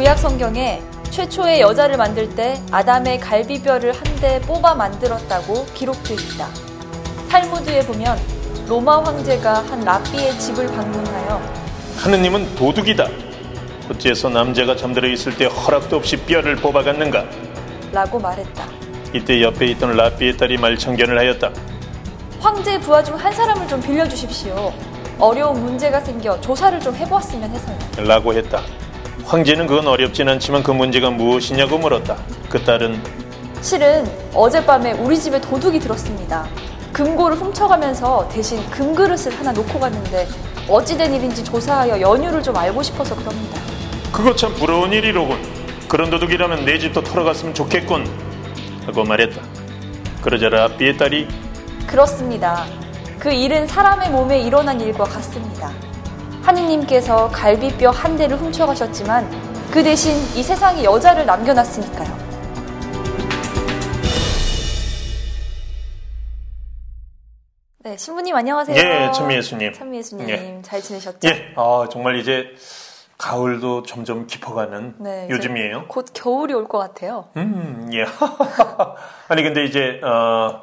구약 성경에 최초의 여자를 만들 때 아담의 갈비뼈를 한 대 뽑아 만들었다고 기록되어 있다. 탈무드에 보면 로마 황제가 한 라비의 집을 방문하여 하느님은 도둑이다. 어찌해서 남자가 잠들어 있을 때 허락도 없이 뼈를 뽑아갔는가? 라고 말했다. 이때 옆에 있던 라비의 딸이 말청견을 하였다. 황제 부하 중 한 사람을 좀 빌려주십시오. 어려운 문제가 생겨 조사를 좀 해보았으면 해서요. 라고 했다. 황제는 그건 어렵진 않지만 그 문제가 무엇이냐고 물었다. 그 딸은 실은 어젯밤에 우리 집에 도둑이 들었습니다. 금고를 훔쳐가면서 대신 금그릇을 하나 놓고 갔는데 어찌된 일인지 조사하여 연유를 좀 알고 싶어서 그럽니다. 그거 참 부러운 일이로군. 그런 도둑이라면 내 집도 털어갔으면 좋겠군. 하고 말했다. 그러자 라비의 딸이 그렇습니다. 그 일은 사람의 몸에 일어난 일과 같습니다. 하느님께서 갈비뼈 한 대를 훔쳐가셨지만 그 대신 이 세상에 여자를 남겨놨으니까요. 네, 신부님 안녕하세요. 예, 천미 예수님. 천미 예수님 예. 잘 지내셨죠? 예, 아 정말 이제 가을도 점점 깊어가는 네, 요즘이에요. 곧 겨울이 올 것 같아요. 음, 예. 아니 근데 이제 어,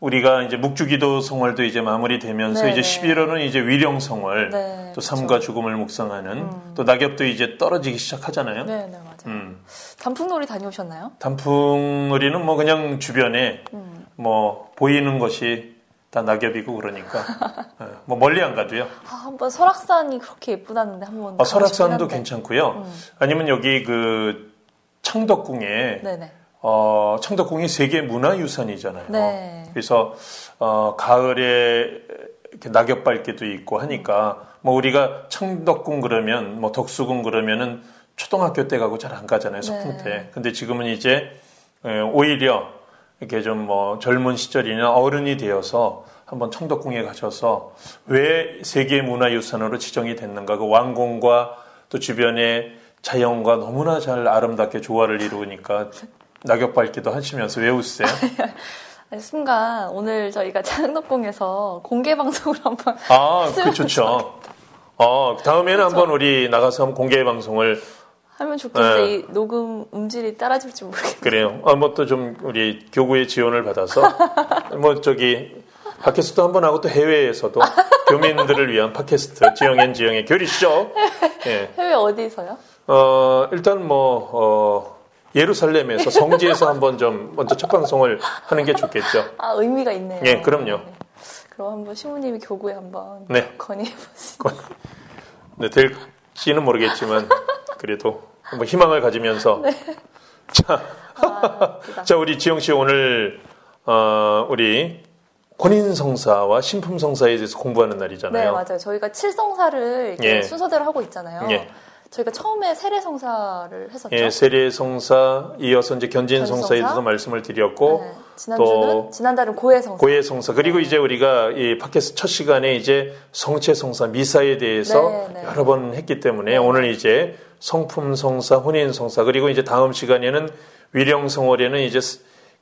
우리가 이제 묵주기도 성월도 이제 마무리되면서 네, 이제 네. 11월은 이제 위령 성월, 네, 또 삶과 죽음을 묵상하는, 음. 또 낙엽도 이제 떨어지기 시작하잖아요. 네, 네, 맞아요. 음, 단풍놀이 다녀오셨나요? 단풍놀이는 뭐 그냥 주변에 음. 뭐 보이는 것이 다 낙엽이고 그러니까 예, 뭐 멀리 안 가도요. 아, 한번 설악산이 그렇게 예쁘다는데 한번 아, 설악산도. 괜찮고요. 음. 아니면 여기 그 창덕궁에 네네. 어, 청덕궁이 세계 문화유산이잖아요. 네. 그래서 어, 가을에 이렇게 낙엽 밟기도 있고 하니까 뭐 우리가 청덕궁 그러면 뭐 덕수궁 그러면은 초등학교 때 가고 잘 안 가잖아요 소풍 네. 때. 근데 지금은 이제 에, 오히려 이렇게 좀 뭐 젊은 시절이나 어른이 되어서 한번 청덕궁에 가셔서 왜 세계 문화유산으로 지정이 됐는가 그 왕궁과 또 주변의 자연과 너무나 잘 아름답게 조화를 이루니까 낙엽 밟기도 하시면서 왜 웃으세요? 아니, 순간 오늘 저희가 창덕궁에서 공개 방송을 한번 아, 그 좋죠. 어, 다음에는 한번 우리 나가서 한번 공개 방송을 하면 좋겠는데 네. 이 녹음 음질이 따라줄지 모르겠네요. 그래요. 아, 뭐또 좀 우리 교구의 지원을 받아서 뭐 저기 팟캐스트 한번 하고 또 해외에서도 교민들을 위한 팟캐스트 지영앤 지영의 교리쇼. 예. 해외 어디서요? 어, 일단 뭐 어, 예루살렘에서 성지에서 한번 좀 먼저 첫 방송을 하는 게 좋겠죠. 아 의미가 있네요. 예, 그럼요. 네. 그럼 한번 신부님이 교구에 한번 네. 건의해 보시죠. 네, 될지는 모르겠지만 그래도 한번 희망을 가지면서 자, 아. 자 우리 지영 씨 오늘 어, 우리 혼인성사와 신품성사에 대해서 공부하는 네 날이잖아요. 맞아요. 저희가 칠성사를 이렇게 예. 순서대로 하고 있잖아요. 예. 저희가 처음에 세례성사를 했었죠. 예, 세례성사 이어서 이제 견진성사에 견성사. 대해서 말씀을 드렸고 네. 지난주는 또 지난달은 고해성사. 고해성사 그리고 이제 우리가 이 팟캐스트 첫 시간에 이제 성체성사 미사에 대해서 네, 네. 여러 번 했기 때문에 오늘 이제 성품성사 혼인성사 그리고 이제 다음 시간에는 위령성월에는 이제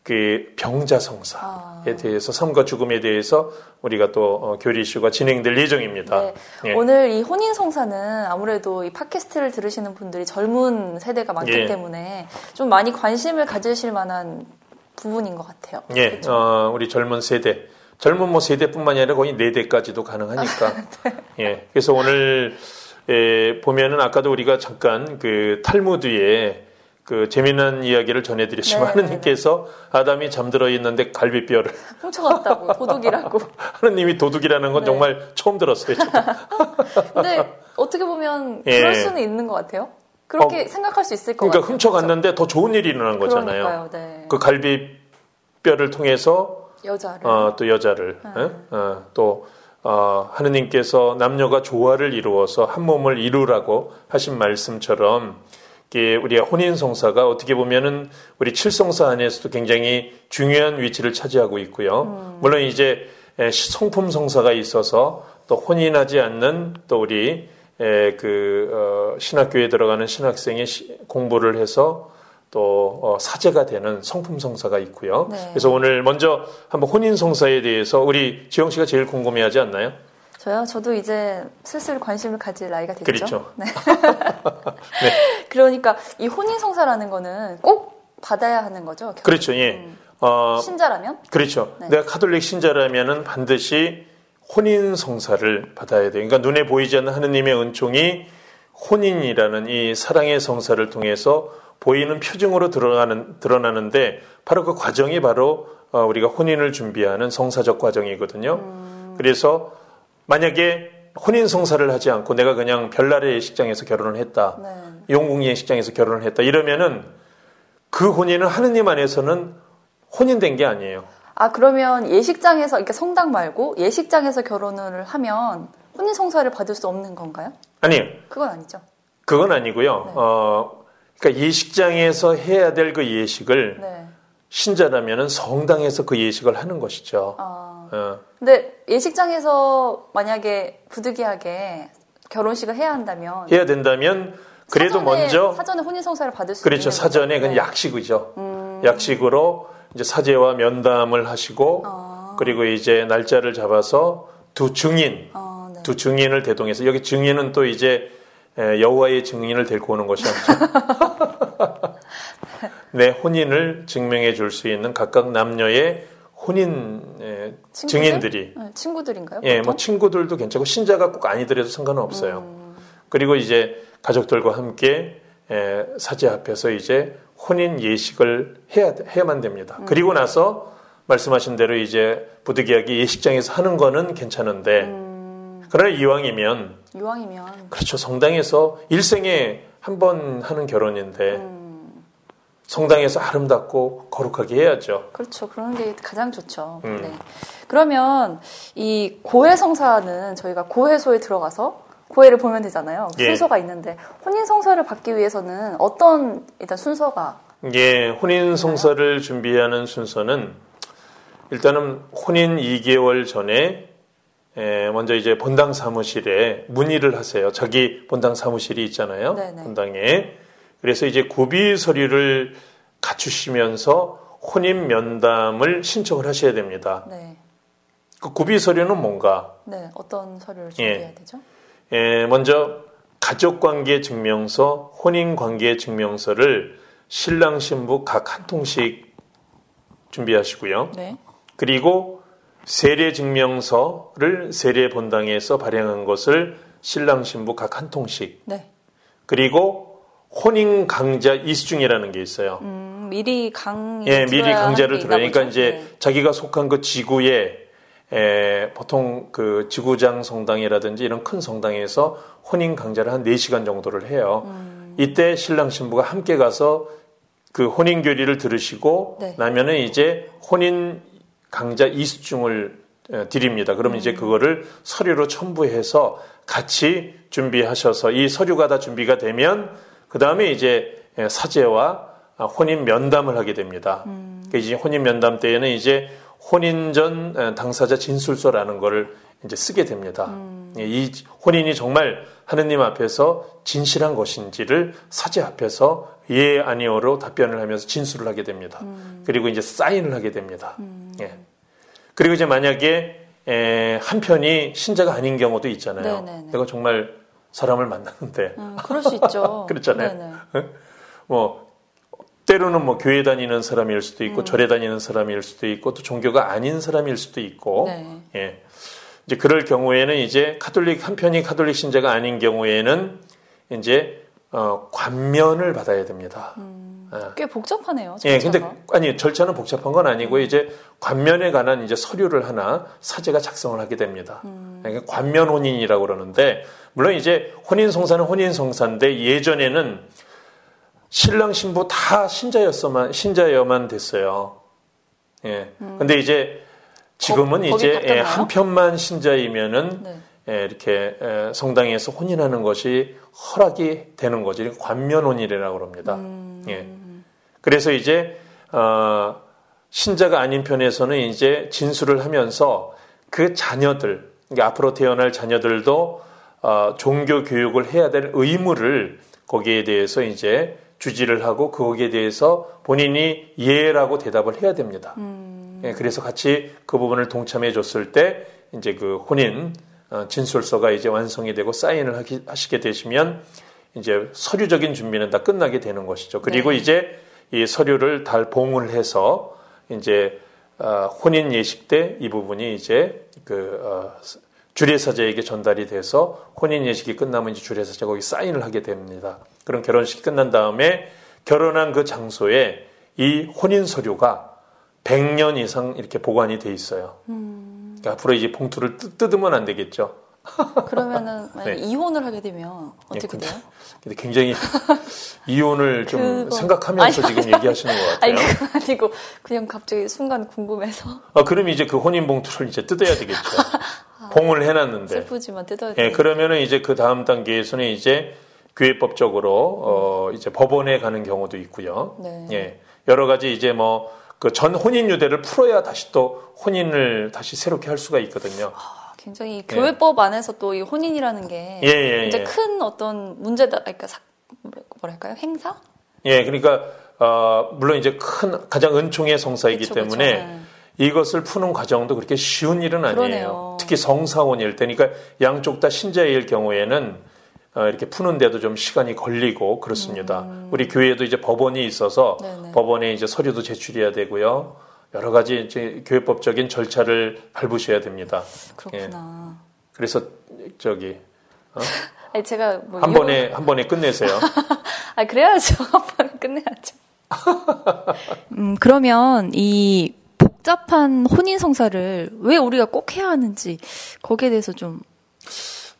그 병자성사에 아. 대해서 삶과 죽음에 대해서 우리가 또 어, 교리쇼가 진행될 예정입니다. 네. 예. 오늘 이 혼인성사는 아무래도 이 팟캐스트를 들으시는 분들이 젊은 세대가 많기 예. 때문에 좀 많이 관심을 가지실 만한 부분인 것 같아요. 예, 그렇죠? 어, 우리 젊은 세대, 젊은 뭐 세대뿐만이 아니라 거의 네 대까지도 가능하니까. 네. 예, 그래서 오늘 에, 보면은 아까도 우리가 잠깐 그 탈무드에 그 재미난 이야기를 전해드렸지만 네, 하느님께서 아담이 잠들어 있는데 갈비뼈를 훔쳐갔다고 도둑이라고. 하느님이 도둑이라는 건 네. 정말 처음 들었어요. 근데 어떻게 보면 예. 그럴 수는 있는 것 같아요. 그렇게 생각할 수 있을 것 그러니까 같아요. 훔쳐갔는데 더 좋은 일이 일어난 그렇죠? 거잖아요. 네. 그 갈비뼈를 통해서 여자를. 어, 또 여자를 네. 어? 어, 또 어, 하느님께서 남녀가 조화를 이루어서 한 몸을 이루라고 하신 말씀처럼 우리가 혼인성사가 어떻게 보면은 우리 칠성사 안에서도 굉장히 중요한 위치를 차지하고 있고요. 음. 물론 이제 에, 성품 성사가 있어서 또 혼인하지 않는 또 우리 에, 그 어, 신학교에 들어가는 신학생이 시- 공부를 해서 또 어, 사제가 되는 성품 성사가 있고요. 네. 그래서 오늘 먼저 한번 혼인 성사에 대해서 우리 지영 씨가 제일 궁금해하지 않나요? 저요? 저도 이제 슬슬 관심을 가질 나이가 되겠죠. 그렇죠. 네. 네. 그러니까 이 혼인 성사라는 거는 꼭 받아야 하는 거죠. 결혼. 그렇죠. 예. 음. 어, 신자라면? 그렇죠. 네. 내가 카톨릭 신자라면은 반드시 혼인 성사를 받아야 돼요. 그러니까 눈에 보이지 않는 하느님의 은총이 혼인이라는 이 사랑의 성사를 통해서 보이는 표징으로 드러나는 드러나는데 바로 그 과정이 바로 어, 우리가 혼인을 준비하는 성사적 과정이거든요. 음. 그래서 만약에 혼인 성사를 하지 않고 내가 그냥 별나라의 예식장에서 결혼을 했다. 네. 영국 예식장에서 결혼을 했다. 이러면은 그 혼인은 하느님 안에서는 혼인된 게 아니에요. 아, 그러면 예식장에서, 그러니까 성당 말고 예식장에서 결혼을 하면 혼인 성사를 받을 수 없는 건가요? 아니, 그건 아니죠. 그건 아니고요. 네. 어, 그러니까 예식장에서 해야 될 그 예식을 네. 신자라면은 성당에서 그 예식을 하는 것이죠. 아, 어, 근데 예식장에서 만약에 부득이하게 결혼식을 해야 한다면 해야 된다면 그래도 사전에- 먼저 사전에 혼인 성사를 받을 수 그렇죠. 사전에? 그건 네. 약식이죠. 음. 약식으로 이제 사제와 면담을 하시고 아. 그리고 이제 날짜를 잡아서 두 증인 어, 네. 두 증인을 대동해서 여기 증인은 또 이제 에, 여호와의 증인을 데리고 오는 것이 아니죠. 내 혼인을 증명해 줄 수 있는 각각 남녀의 혼인 에, 친구들? 증인들이 네, 친구들인가요? 예, 보통? 뭐 친구들도 괜찮고 신자가 꼭 아니더라도 상관은 없어요. 음. 그리고 이제 가족들과 함께 에, 사제 앞에서 이제 혼인 예식을 해야 해야만 됩니다. 음. 그리고 나서 말씀하신 대로 이제 부득이하게 예식장에서 하는 거는 괜찮은데 음, 그러나 이왕이면 이왕이면 그렇죠 성당에서 일생에 한 번 하는 결혼인데 음, 성당에서 아름답고 거룩하게 해야죠. 그렇죠. 그런 게 가장 좋죠. 음. 네. 그러면 이 고해성사는 저희가 고해소에 들어가서 고해를 보면 되잖아요. 예. 순서가 있는데 혼인 성사를 받기 위해서는 어떤 일단 순서가 예, 혼인 성사를 준비하는 순서는 일단은 혼인 2개월 전에 에, 먼저 이제 본당 사무실에 문의를 하세요. 자기 본당 사무실이 있잖아요. 네네. 본당에. 그래서 이제 구비 서류를 갖추시면서 혼인 면담을 신청을 하셔야 됩니다. 네. 그 구비 서류는 뭔가? 네. 어떤 서류를 예. 준비해야 되죠? 에, 먼저 가족 관계 증명서, 혼인 관계 증명서를 신랑 신부 각 한 통씩 준비하시고요. 네. 그리고 세례 증명서를 세례 본당에서 발행한 것을 신랑 신부 각 한 통씩. 네. 그리고 혼인 강자 이수중이라는 게 있어요. 음, 미리 강 예, 미리 강자를 들어요. 그러니까 네. 이제 자기가 속한 그 지구에 에, 보통 그 지구장 성당이라든지 이런 큰 성당에서 혼인 강좌를 한 4시간 정도를 해요. 음. 이때 신랑 신부가 함께 가서 그 혼인 교리를 들으시고 네. 나면은 이제 혼인 강좌 이수증을 에, 드립니다. 그러면 음. 이제 그거를 서류로 첨부해서 같이 준비하셔서 이 서류가 다 준비가 되면 그 다음에 이제 에, 사제와 아, 혼인 면담을 하게 됩니다. 음. 그 이제 혼인 면담 때에는 이제 혼인 전 에, 당사자 진술서라는 거를 이제 쓰게 됩니다. 음. 예, 이 혼인이 정말 하느님 앞에서 진실한 것인지를 사제 앞에서 예 아니오로 답변을 하면서 진술을 하게 됩니다. 음. 그리고 이제 사인을 하게 됩니다. 예. 그리고 이제 만약에 에, 한편이 신자가 아닌 경우도 있잖아요. 네네네. 내가 정말 사람을 만났는데 음, 그럴 수 있죠. 그렇잖아요. 뭐 때로는 뭐 교회 다니는 사람일 수도 있고 음. 절에 다니는 사람일 수도 있고 또 종교가 아닌 사람일 수도 있고 네. 예. 이제 그럴 경우에는 이제 카톨릭 한편이 카톨릭 신자가 아닌 경우에는 이제 어, 관면을 받아야 됩니다. 아. 꽤 복잡하네요. 예, 절차가. 근데 아니 절차는 복잡한 건 아니고 이제 관면에 관한 이제 서류를 하나 사제가 작성을 하게 됩니다. 그러니까 관면 혼인이라고 그러는데 물론 이제 혼인 성사는 혼인 성사인데 예전에는 신랑 신부 다 신자였어만 신자여만 됐어요. 예. 근데 이제 지금은 거- 이제 예? 한 편만 신자이면은 네. 예, 이렇게 에, 성당에서 혼인하는 것이 허락이 되는 거죠. 이걸 관면혼이라고 합니다. 음. 예. 그래서 이제 어, 신자가 아닌 편에서는 이제 진술을 하면서 그 자녀들, 그러니까 앞으로 태어날 자녀들도 어, 종교 교육을 해야 될 의무를 거기에 대해서 이제 주지를 하고 거기에 대해서 본인이 예라고 대답을 해야 됩니다. 음. 예, 그래서 같이 그 부분을 동참해 줬을 때 이제 그 혼인 어, 진술서가 이제 완성이 되고 사인을 하시게 되시면 이제 서류적인 준비는 다 끝나게 되는 것이죠. 그리고 네. 이제 이 서류를 달 봉을 해서 이제 어, 혼인 예식 때 이 부분이 이제 그 어, 주례사자에게 전달이 돼서 혼인 예식이 끝나면 이제 주례사자 거기 사인을 하게 됩니다. 그럼 결혼식이 끝난 다음에 결혼한 그 장소에 이 혼인 서류가 100년 이상 이렇게 보관이 돼 있어요. 음. 그러니까 앞으로 이제 봉투를 뜯으면 안 되겠죠. 그러면은 네. 이혼을 하게 되면 어떻게 예, 근데, 돼요? 근데 굉장히 이혼을 좀 그거... 생각하면서 아니, 지금 얘기하시는 것 같아요. 아니 그건 아니고 그냥 갑자기 순간 궁금해서. 아 그럼 이제 그 혼인 봉투를 이제 뜯어야 되겠죠. 아, 봉을 해놨는데. 슬프지만 뜯어야 돼. 예, 그러면은 이제 그 다음 단계에서는 이제 교회법적으로 어 이제 법원에 가는 경우도 있고요. 네. 예, 여러 가지 이제 뭐 그 전 혼인 유대를 풀어야 다시 또 혼인을 다시 새롭게 할 수가 있거든요. 아, 굉장히 예. 교회법 안에서 또 이 혼인이라는 게 예, 예, 이제 예. 큰 어떤 문제다, 그러니까 사, 뭐랄까요 행사? 예, 그러니까 어, 물론 이제 큰 가장 은총의 성사이기 그쵸, 때문에 그쵸, 네. 이것을 푸는 과정도 그렇게 쉬운 일은 아니에요. 그러네요. 특히 성사원일 때, 그러니까 양쪽 다 신자일 경우에는 어, 이렇게 푸는데도 좀 시간이 걸리고 그렇습니다. 음. 우리 교회에도 이제 법원이 있어서 네네. 법원에 이제 서류도 제출해야 되고요. 여러 가지 이제 교회법적인 절차를 밟으셔야 됩니다. 그렇구나. 예. 그래서 저기 어? 아니 제가 뭐 한 이혼... 번에 한 번에 끝내세요. 아 그래야죠. 한 번에 끝내야죠. 음 그러면 이 복잡한 혼인 성사를 왜 우리가 꼭 해야 하는지 거기에 대해서 좀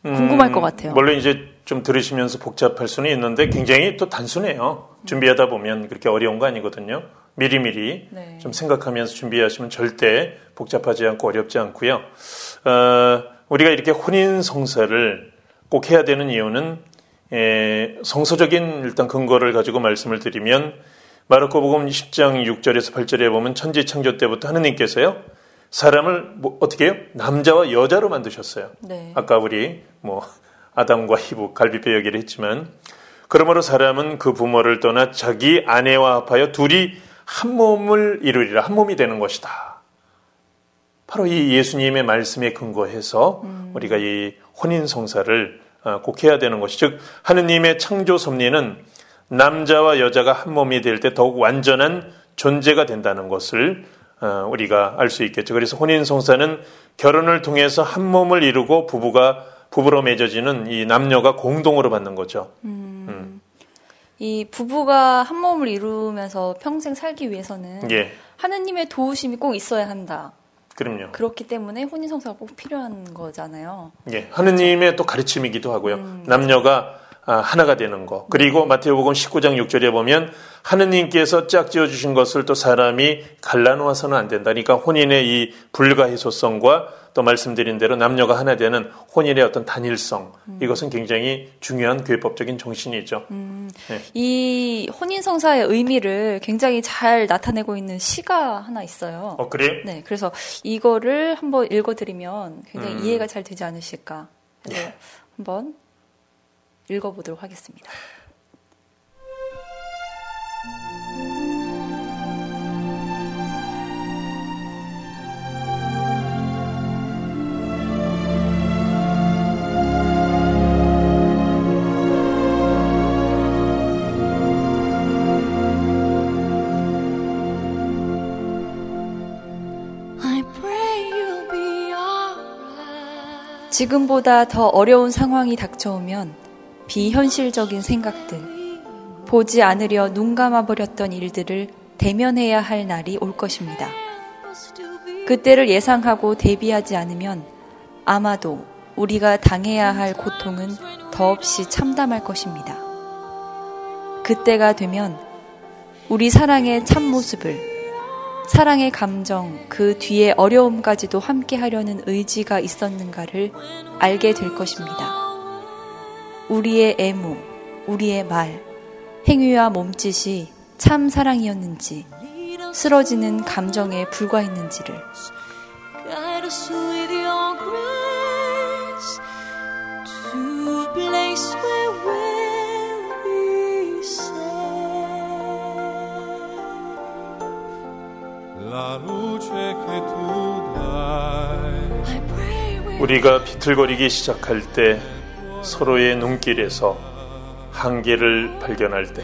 궁금할 음, 것 같아요. 원래 이제 좀 들으시면서 복잡할 수는 있는데 굉장히 또 단순해요. 준비하다 보면 그렇게 어려운 거 아니거든요. 미리미리 네. 좀 생각하면서 준비하시면 절대 복잡하지 않고 어렵지 않고요. 어, 우리가 이렇게 혼인 성사를 꼭 해야 되는 이유는 에, 성서적인 일단 근거를 가지고 말씀을 드리면 마르코복음 10장 6절에서 8절에 보면 천지 창조 때부터 하느님께서요 사람을 뭐 어떻게 해요? 남자와 여자로 만드셨어요. 네. 아까 우리 뭐 아담과 히브 갈비뼈 얘기를 했지만 그러므로 사람은 그 부모를 떠나 자기 아내와 합하여 둘이 한 몸을 이루리라 한 몸이 되는 것이다. 바로 이 예수님의 말씀에 근거해서 음. 우리가 이 혼인 성사를 어, 꼭 해야 되는 것이 즉 하느님의 창조 섭리는 남자와 여자가 한 몸이 될 때 더욱 완전한 존재가 된다는 것을 어, 우리가 알 수 있겠죠. 그래서 혼인 성사는 결혼을 통해서 한 몸을 이루고 부부가 부부로 맺어지는 이 남녀가 공동으로 받는 거죠. 음. 음. 이 부부가 한 몸을 이루면서 평생 살기 위해서는 예. 하느님의 도우심이 꼭 있어야 한다. 그럼요. 그렇기 때문에 혼인 성사가 꼭 필요한 거잖아요. 예, 하느님의? 또 가르침이기도 하고요. 음. 남녀가 아, 하나가 되는 거. 그리고 네. 마태복음 19장 6절에 보면 하느님께서 짝지어 주신 것을 또 사람이 갈라놓아서는 안 된다. 그러니까 혼인의 이 불가해소성과 또 말씀드린 대로 남녀가 하나 되는 혼인의 어떤 단일성 음. 이것은 굉장히 중요한 교회법적인 정신이죠. 음. 네. 이 혼인 성사의 의미를 굉장히 잘 나타내고 있는 시가 하나 있어요. 어 그래? 네, 그래서 이거를 한번 읽어드리면 굉장히 음. 이해가 잘 되지 않으실까. 네. 한번 읽어보도록 하겠습니다. 지금보다 더 어려운 상황이 닥쳐오면 비현실적인 생각들, 보지 않으려 눈 감아버렸던 일들을 대면해야 할 날이 올 것입니다. 그때를 예상하고 대비하지 않으면 아마도 우리가 당해야 할 고통은 더없이 참담할 것입니다. 그때가 되면 우리 사랑의 참모습을 사랑의 감정, 그 뒤에 어려움까지도 함께 하려는 의지가 있었는가를 알게 될 것입니다. 우리의 애무, 우리의 말, 행위와 몸짓이 참 사랑이었는지, 쓰러지는 감정에 불과했는지를. 우리가 비틀거리기 시작할 때 서로의 눈길에서 한계를 발견할 때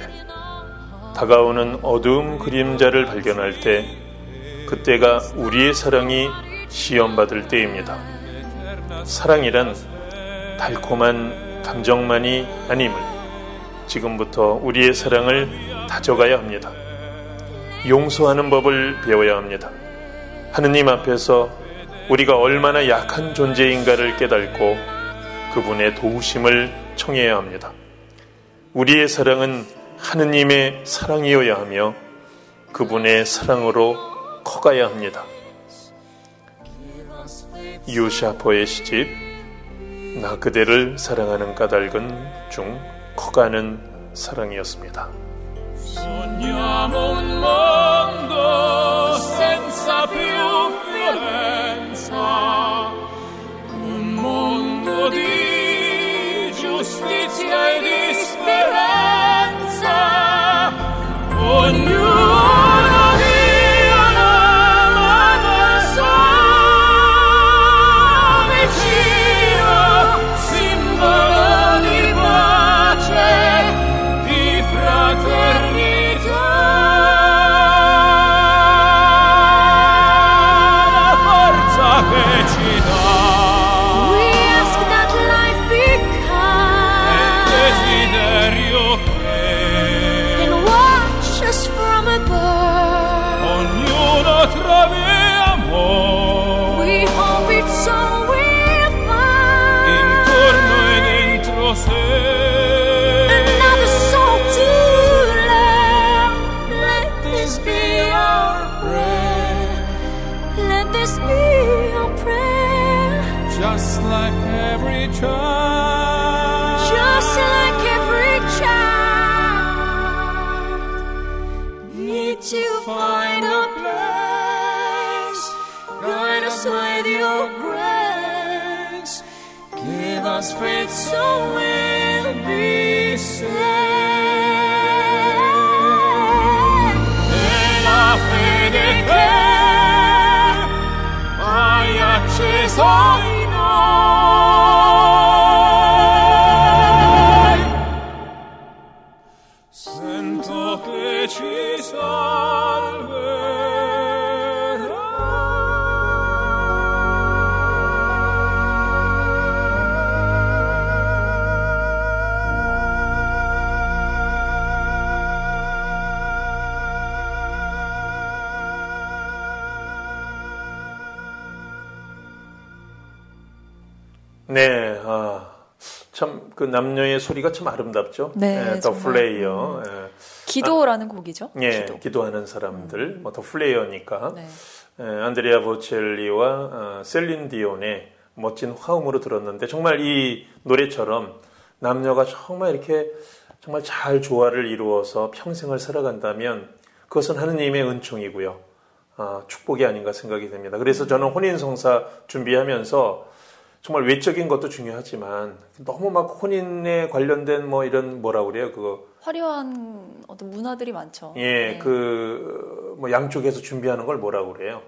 다가오는 어두움 그림자를 발견할 때 그때가 우리의 사랑이 시험받을 때입니다. 사랑이란 달콤한 감정만이 아님을 지금부터 우리의 사랑을 다져가야 합니다. 용서하는 법을 배워야 합니다. 하느님 앞에서 우리가 얼마나 약한 존재인가를 깨닫고 그분의 도우심을 청해야 합니다. 우리의 사랑은 하느님의 사랑이어야 하며 그분의 사랑으로 커가야 합니다. 유샤퍼의 시집 나 그대를 사랑하는 까닭은 중 커가는 사랑이었습니다. hai di 남녀의 소리가 참 아름답죠. 네, 더 플레이어. 음. 기도라는 아, 곡이죠. 예, 기도. 하는 사람들, 뭐더 플레이어니까. 네. 에, 안드레아 보첼리와 어, 셀린 디온의 멋진 화음으로 들었는데 정말 이 노래처럼 남녀가 정말 이렇게 정말 잘 조화를 이루어서 평생을 살아간다면 그것은 하느님의 은총이고요. 아, 축복이 아닌가 생각이 됩니다. 그래서 저는 혼인성사 준비하면서 정말 외적인 것도 중요하지만 너무 막 혼인에 관련된 뭐 이런 뭐라 그래요 그거 화려한 어떤 문화들이 많죠. 예, 네. 그뭐 양쪽에서 준비하는 걸 뭐라 그래요?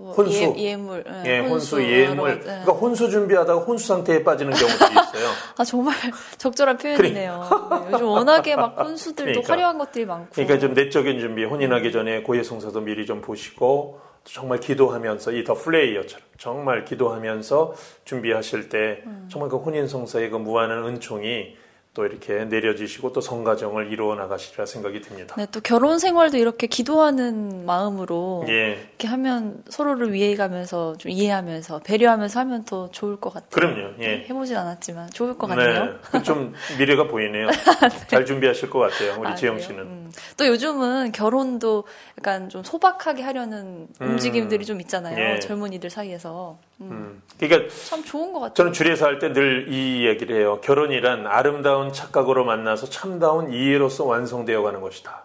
뭐 혼수, 예, 물 네, 예, 혼수, 예물. 네. 그러니까 혼수 준비하다가 혼수 상태에 빠지는 경우들이 있어요. 아 정말 적절한 표현이네요. 그러니까. 네, 요즘 워낙에 막 혼수들도 그러니까, 화려한 것들이 많고. 그러니까 좀 내적인 준비, 혼인하기 전에 고해성사도 미리 좀 보시고 정말 기도하면서 이 더 플레이어처럼 정말 기도하면서 준비하실 때 음. 정말 그 혼인 성사의 그 무한한 은총이 또 이렇게 내려지시고 또 성가정을 이루어 나가시리라 생각이 듭니다. 네, 또 결혼 생활도 이렇게 기도하는 마음으로 예. 이렇게 하면 서로를 위해가면서 좀 이해하면서 배려하면서 하면 더 좋을 것 같아요. 그럼요. 예. 해보진 않았지만 좋을 것 같네요. 네, 좀 미래가 보이네요. 네. 잘 준비하실 것 같아요, 우리 아, 지영 씨는. 음. 또 요즘은 결혼도 약간 좀 소박하게 하려는 음. 움직임들이 좀 있잖아요. 예. 젊은이들 사이에서. 음. 음. 그러니까 참 좋은 것 같아요. 저는 줄에서 할 때 늘 이 얘기를 해요. 결혼이란 아름다운 착각으로 만나서 참다운 이해로서 완성되어 가는 것이다.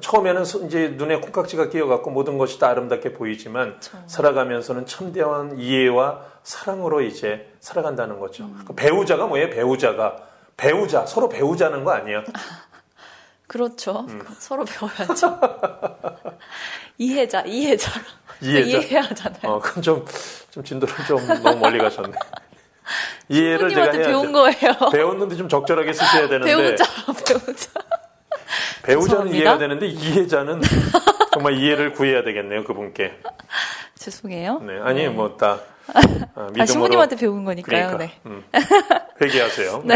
처음에는 이제 눈에 콩깍지가 끼어갖고 모든 것이 다 아름답게 보이지만 그렇죠. 살아가면서는 참대한 이해와 사랑으로 이제 살아간다는 거죠. 음. 그 배우자가 뭐예요? 배우자가 배우자 서로 배우자는 거 아니에요? 그렇죠. 음. 서로 배워야죠. 이해자, 이해자. 이해자. 이해하잖아요. 어, 그건 좀 좀 진도를 좀 너무 멀리 가셨네. 이해를 제가 해야 배운 거예요. 배웠는데 좀 적절하게 쓰셔야 되는데. 배우자, 배우자. 배우자는 이해가 되는데 이해자는 정말 이해를 구해야 되겠네요, 그분께. 죄송해요. 네, 아니 네. 뭐다 아, 아, 신부님한테 배운 거니까요. 그러니까, 네. 음, 회개하세요. 네.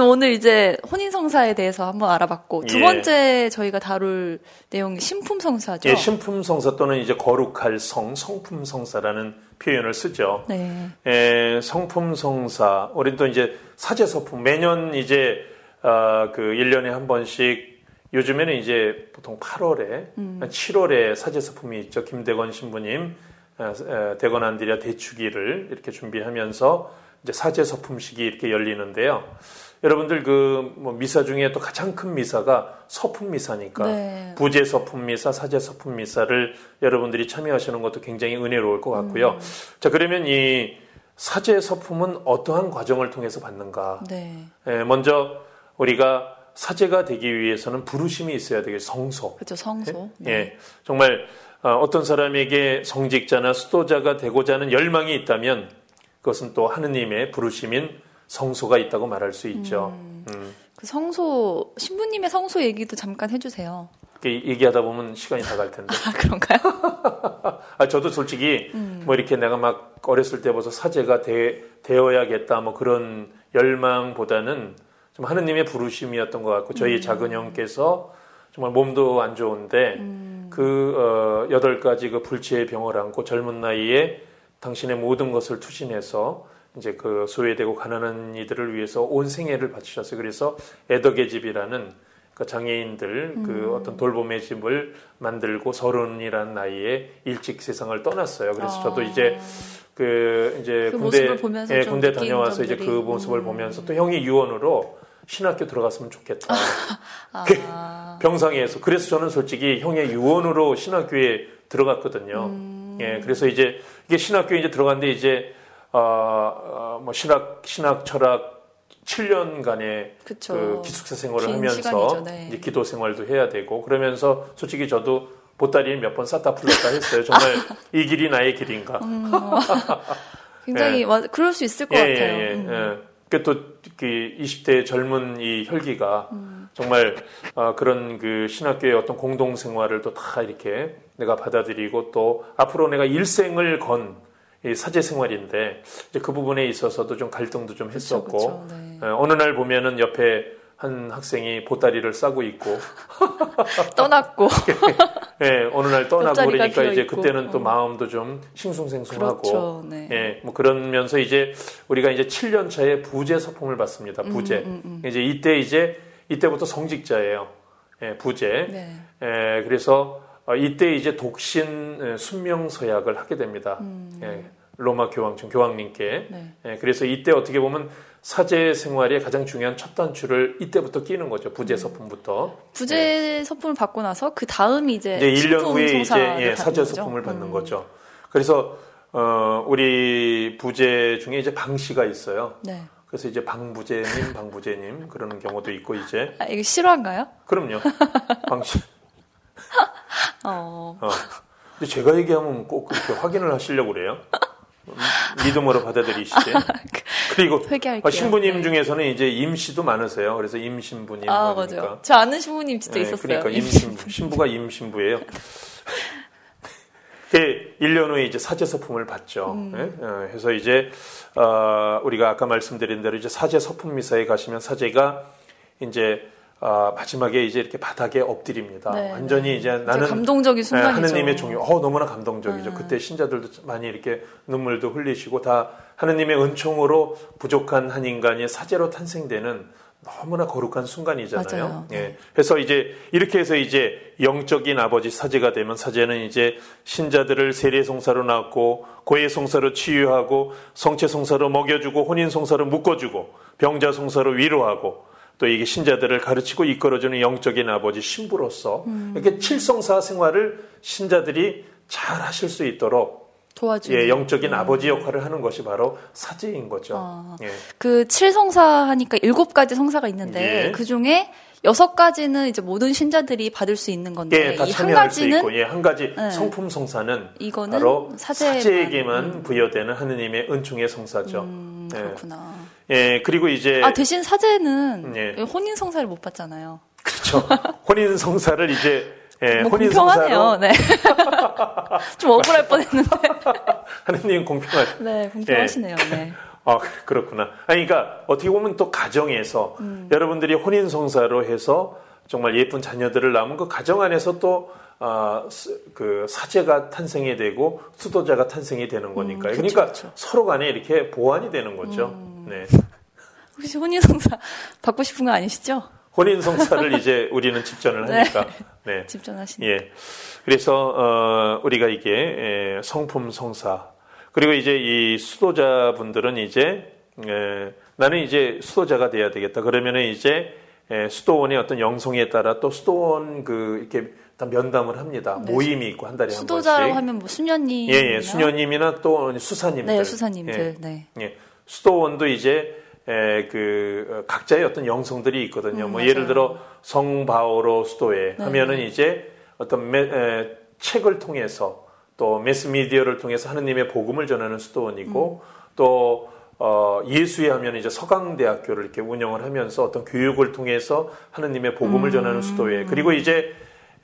오늘 이제 혼인성사에 대해서 한번 알아봤고 두 예. 번째 저희가 다룰 내용이 신품성사죠. 예, 신품성사 또는 이제 거룩할 성, 성품성사라는 표현을 쓰죠. 네. 예, 성품성사, 우리 또 이제 사제서품, 매년 이제, 아, 그 1년에 한 번씩, 요즘에는 이제 보통 8월에, 음. 7월에 사제서품이 있죠. 김대건 신부님, 아, 에, 대건 안드리아 대축일을 이렇게 준비하면서 이제 사제서품식이 이렇게 열리는데요. 여러분들 그 뭐 미사 중에 또 가장 큰 미사가 서품 미사니까 네. 부제 서품 미사, 사제 서품 미사를 여러분들이 참여하시는 것도 굉장히 은혜로울 것 같고요. 음. 자 그러면 이 사제 서품은 어떠한 과정을 통해서 받는가? 네. 예, 먼저 우리가 사제가 되기 위해서는 부르심이 있어야 되겠 성소. 그렇죠. 성소. 네. 예, 정말 어, 어떤 사람에게 성직자나 수도자가 되고자 하는 열망이 있다면 그것은 또 하느님의 부르심인 성소가 있다고 말할 수 있죠. 음. 그 성소 신부님의 성소 얘기도 잠깐 해주세요. 얘기하다 보면 시간이 다 갈 텐데. 아 그런가요? 아, 저도 솔직히 음. 뭐 이렇게 내가 막 어렸을 때부터 사제가 되, 되어야겠다 뭐 그런 열망보다는 좀 하느님의 부르심이었던 것 같고 저희 음. 작은 형께서 정말 몸도 안 좋은데 음. 그 어, 여덟 가지 그 불치의 병을 안고 젊은 나이에 당신의 모든 것을 투신해서 이제 그 소외되고 가난한 이들을 위해서 온 생애를 바치셨어요. 그래서 애덕의 집이라는 그 장애인들 음. 그 어떤 돌봄의 집을 만들고 서른이라는 나이에 일찍 세상을 떠났어요. 그래서 아. 저도 이제 그 이제 그 군대 모습을 보면서 예, 좀 군대 다녀와서 이제. 그 모습을 음. 보면서 또 형이 유언으로 신학교 들어갔으면 좋겠다. 아, 병상에서 그래서 저는 솔직히 형의 유언으로 신학교에 들어갔거든요. 음. 예, 그래서 이제 이게 신학교에 이제 들어갔는데 이제 어, 어, 뭐 신학 신학 철학 7년간의 그쵸. 그 기숙사 생활을 긴 하면서 시간이죠, 네. 이제 기도 생활도 해야 되고 그러면서 솔직히 저도 보따리 몇번 쌌다 풀렸다 했어요. 정말 이 길이 나의 길인가? 음. 굉장히 예. 맞- 그럴 수 있을 것 예, 같아요. 예, 예, 음. 예. 그또그 20대 젊은 이 혈기가 음. 정말 어, 그런 그 신학교의 어떤 공동 생활을 또 다 이렇게 내가 받아들이고 또 앞으로 내가 일생을 건이 사제 생활인데 이제 그 부분에 있어서도 좀 갈등도 좀 그쵸, 했었고 그쵸, 네. 예, 어느 날 보면은 옆에 한 학생이 보따리를 싸고 있고 떠났고 예, 어느 날 떠나고 그러니까 이제. 그때는 또 어. 마음도 좀 싱숭생숭하고 그렇죠. 네. 예, 뭐 그러면서 이제 우리가 이제 7년 차에 부재 서품을 받습니다. 부재. 음, 음, 이제 이때 이제 이때부터 성직자예요. 예, 부재. 네. 예, 그래서 어, 이때 이제 독신 예, 순명 서약을 하게 됩니다. 음. 예, 로마 교황청 교황님께. 네. 예, 그래서 이때 어떻게 보면 사제 생활의 가장 중요한 첫 단추를 이때부터 끼는 거죠. 부재 서품부터. 부재 서품을 받고 나서 그 다음이 이제, 이제 1년 신품 후에 이제 예, 사제. 서품을 받는 음. 거죠. 그래서 어, 우리 부재 중에 이제 방 씨가 있어요. 네. 그래서 이제 방부제님, 방부제님 그러는 경우도 있고 이제 아, 이거 실화인가요? 그럼요. 방 씨. 어. 어. 근데 제가 얘기하면 꼭 그렇게 확인을 하시려고 그래요. 음, 믿음으로 받아들이시지. 그리고 회개할게요. 아, 신부님 네. 중에서는 이제 임씨도 많으세요. 그래서 임신부님. 아, 뭐 이러니까. 맞아요. 저 아는 신부님 진짜 네, 있었어요. 그러니까 임신부, 신부가 임신부예요. 그 1년 후에 이제 사제 서품을 받죠. 음. 예? 어, 이제 어, 우리가 아까 말씀드린 대로 이제 사제 서품 미사에 가시면 사제가 이제 어, 마지막에 이제 이렇게 바닥에 엎드립니다. 네, 완전히 네. 이제 나는 감동적인 네, 순간이죠. 하느님의 종이 어 너무나 감동적이죠. 음. 그때 신자들도 많이 이렇게 눈물도 흘리시고 다 하느님의 은총으로 부족한 한 인간이 사제로 탄생되는 너무나 거룩한 순간이잖아요. 맞아요. 예. 그래서 이제 이렇게 해서 이제 영적인 아버지 사제가 되면 사제는 이제 신자들을 세례 송사로 낳고 고해 송사로 치유하고 성체 송사로 먹여주고 혼인 송사로 묶어주고 병자 송사로 위로하고 또 이게 신자들을 가르치고 이끌어주는 영적인 아버지 신부로서 음. 이렇게 칠성사 생활을 신자들이 잘 하실 수 있도록 도와주는. 예, 영적인 아버지 역할을 하는 것이 바로 사제인 거죠. 아. 예. 그 칠성사 하니까 일곱 가지 성사가 있는데 예. 그 중에 여섯 가지는 이제 모든 신자들이 받을 수 있는 건데 예, 다이한 참여할 수 가지는 있고, 예, 한 가지 네. 성품 성사는 이거는 바로 사제에만- 사제에게만 부여되는 하느님의 은총의 성사죠. 음, 예. 그렇구나. 예, 그리고 이제 아 대신 사제는 예. 혼인 성사를 못 받잖아요. 그렇죠. 혼인 성사를 이제 예, 뭐 혼인 공평하네요. 성사로 네. 좀 억울할 뻔했는데. 하느님 공평한 네, 공평하시네요. 네. 아, 그렇구나. 아니, 그러니까 어떻게 보면 또 가정에서 음. 여러분들이 혼인 성사로 해서 정말 예쁜 자녀들을 낳으면 그 가정 안에서 또 아, 스- 그 사제가 탄생이 되고 수도자가 탄생이 되는 거니까요. 음, 그쵸, 그러니까 그쵸. 음. 서로 간에 이렇게 보완이 되는 거죠. 네. 혹시 혼인 성사 받고 싶은 거 아니시죠? 혼인 성사를 이제 우리는 집전을 네. 하니까. 네. 집전하시는. 예. 그래서 어, 우리가 이게 예, 성품 성사 그리고 이제 이 수도자분들은 이제 예, 나는 이제 수도자가 돼야 되겠다. 그러면은 이제 예, 수도원의 어떤 영성에 따라 또 수도원 그 이렇게 다 면담을 합니다. 네. 모임이 있고 한 달에 한 수도자라고 번씩. 하면 뭐 수녀님. 예, 예, 수녀님이나 또 수사님들. 네, 수사님들. 네. 예, 수도원도 이제 에, 그 어, 각자의 어떤 영성들이 있거든요. 음, 뭐 맞아요. 예를 들어 성바오로 수도회 네. 하면은 이제 어떤 매, 에, 책을 통해서 또 매스미디어를 통해서 하느님의 복음을 전하는 수도원이고 음. 또 어, 예수회 하면 이제 서강대학교를 이렇게 운영을 하면서 어떤 교육을 통해서 하느님의 복음을 음. 전하는 수도회 그리고 이제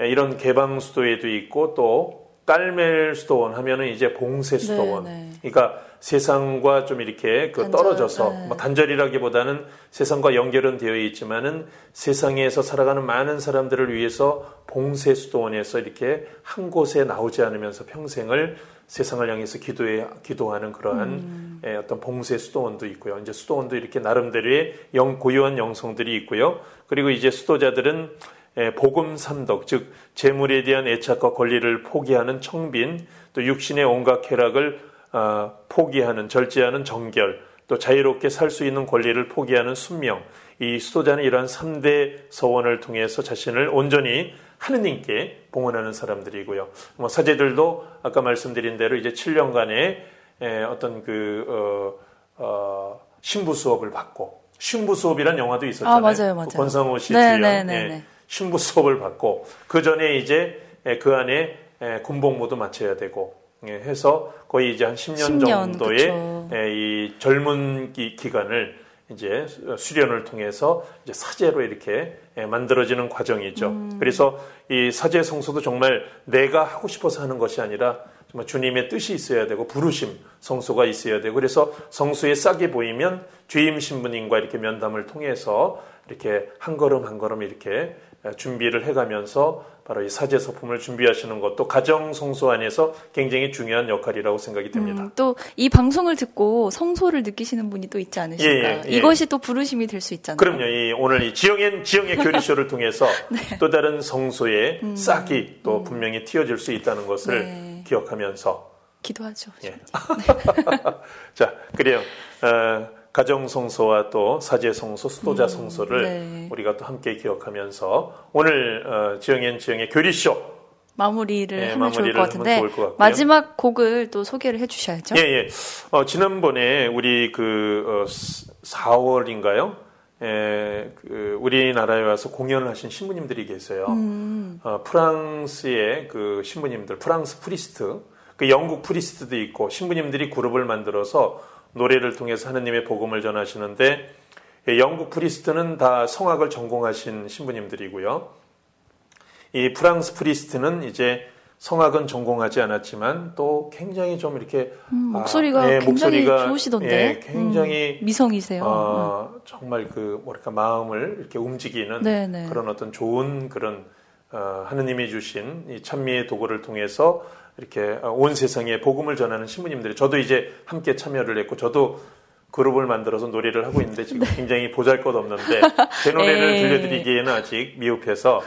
이런 개방 수도회도 있고 또 깔멜 수도원 하면은 이제 봉쇄 수도원 네, 그러니까 세상과 좀 이렇게 그 단절, 떨어져서 네. 뭐 단절이라기보다는 세상과 연결은 되어 있지만은 세상에서 살아가는 많은 사람들을 위해서 봉쇄 수도원에서 이렇게 한 곳에 나오지 않으면서 평생을 세상을 향해서 기도해 기도하는 그러한 음. 예, 어떤 봉쇄 수도원도 있고요. 이제 수도원도 이렇게 나름대로의 영 고유한 영성들이 있고요. 그리고 이제 수도자들은 예, 복음 삼덕 즉 재물에 대한 애착과 권리를 포기하는 청빈 또 육신의 온갖 쾌락을 아, 포기하는 절제하는 정결 또 자유롭게 살 수 있는 권리를 포기하는 순명 이 수도자는 이러한 3대 서원을 통해서 자신을 온전히 하느님께 봉헌하는 사람들이고요. 뭐 사제들도 아까 말씀드린 대로 이제 7년간의 어떤 그 어, 어, 신부 수업을 받고 신부 수업이란 영화도 있었잖아요. 아, 맞아요, 맞아요. 그 권상우 씨 네, 주연 네, 네, 예, 네. 신부 수업을 받고 그 전에 이제 예, 그 안에 예, 군복무도 마쳐야 되고 예, 해서 거의 이제 한 10년, 10년, 정도의 그쵸. 예, 이 젊은 기, 기간을 이제 수련을 통해서 이제 사제로 이렇게 예, 만들어지는 과정이죠. 음. 그래서 이 사제 성소도 정말 내가 하고 싶어서 하는 것이 아니라 정말 주님의 뜻이 있어야 되고 부르심 성소가 있어야 되고 그래서 성소에 싹이 보이면 주임 신부님과 이렇게 면담을 통해서 이렇게 한 걸음 한 걸음 이렇게 준비를 해가면서 바로 이 사제 서품을 준비하시는 것도 가정 성소 안에서 굉장히 중요한 역할이라고 생각이 됩니다. 음, 또이 방송을 듣고 성소를 느끼시는 분이 또 있지 않으실까? 예, 예, 예. 이것이 또 부르심이 될 수 있잖아요. 그럼요. 이 오늘 이 지영의 지영의 교리쇼를 통해서 네. 또 다른 성소의 싹이 또 분명히 튀어질 수 있다는 것을 음. 네. 기억하면서 기도하죠. 예. 자 그래요. 어, 가정 성소와 또 사제 성소, 수도자 성소를 네. 우리가 또 함께 기억하면서 오늘 어, 지영의 지영의 교리쇼 마무리를 네, 하면 좋을 마무리를 것 같은데 좋을. 마지막 곡을 또 소개를 해주셔야죠. 예, 예. 어, 지난번에 우리 그 어, 4월인가요? 예, 그 우리나라에 와서 공연을 하신 신부님들이 계세요. 음. 어, 프랑스의 그 신부님들, 프랑스 Priest, 그 영국 Priest도 있고 신부님들이 그룹을 만들어서 노래를 통해서 하느님의 복음을 전하시는데 예, 영국 Priest는 다 성악을 전공하신 신부님들이고요. 이 프랑스 Priest는 이제 성악은 전공하지 않았지만 또 굉장히 좀 이렇게 음, 목소리가 아, 예, 굉장히 목소리가, 좋으시던데. 예, 굉장히 음, 미성이세요. 어, 정말 그 뭐랄까 마음을 이렇게 움직이는 네네. 그런 어떤 좋은 그런 어, 하느님이 주신 이 찬미의 도구를 통해서 이렇게 어, 온 세상에 복음을 전하는 신부님들이 저도 이제 함께 참여를 했고 저도 그룹을 만들어서 노래를 하고 있는데 지금 굉장히 보잘것없는데 제 노래를 네. 에이. 들려드리기에는 아직 미흡해서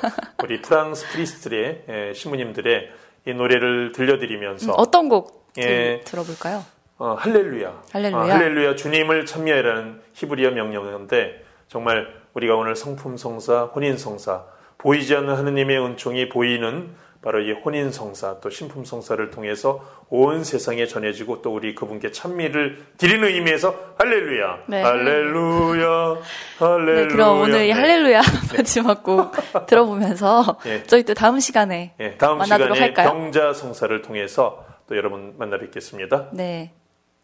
우리 프랑스 프리스트의 에, 신부님들의 이 노래를 들려드리면서 음, 어떤 곡 들- 예. 들어볼까요? 어, 할렐루야. 할렐루야. 어, 할렐루야. 주님을 참여해라는 히브리어 명령인데 정말 우리가 오늘 성품 성사, 혼인 성사, 보이지 않는 하느님의 은총이 보이는 바로 이 혼인 성사 또 신품 성사를 통해서 온 세상에 전해지고 또 우리 그분께 찬미를 드리는 의미에서 할렐루야, 네. 할렐루야, 할렐루야. 네, 그럼 오늘 이 네. 할렐루야 네. 마지막 곡 들어보면서 네. 저희 또 다음 시간에 네, 다음 만나도록 시간에 할까요? 경자 성사를 통해서 또 여러분 만나 뵙겠습니다. 네.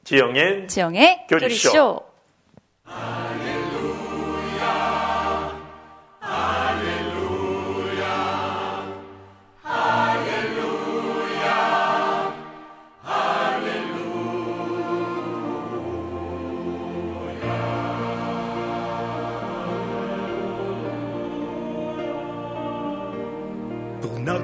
지영의 지영의 교리쇼. 교리쇼.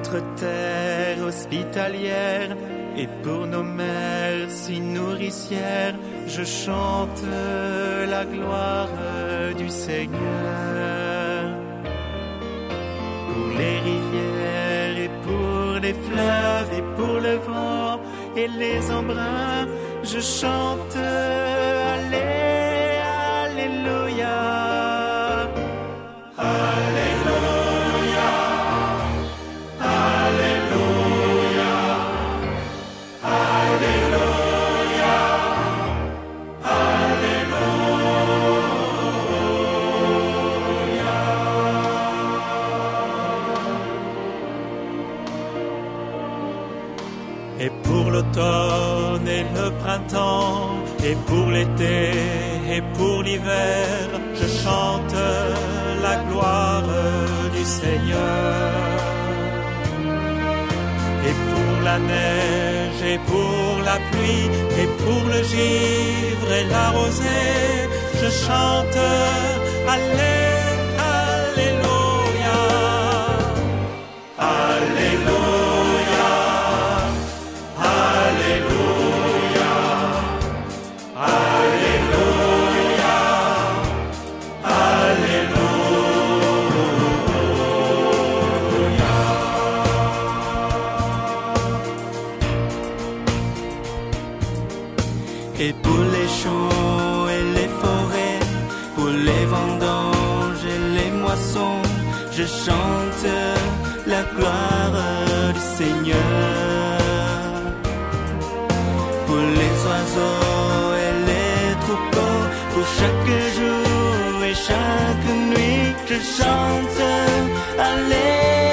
Notre terre hospitalière et pour nos mères si nourricières, je chante la gloire du Seigneur. Pour les rivières et pour les fleuves et pour le vent et les embruns, je chante et le printemps, et pour l'été et pour l'hiver, je chante la gloire du Seigneur. Et pour la neige et pour la pluie et pour le givre et la rosée, je chante Alléluia. chante la gloire du Seigneur. Pour les oiseaux et les troupeaux, pour chaque jour et chaque nuit, je chante. Allez.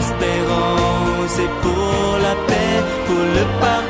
L'espérance et pour la paix, pour le pardon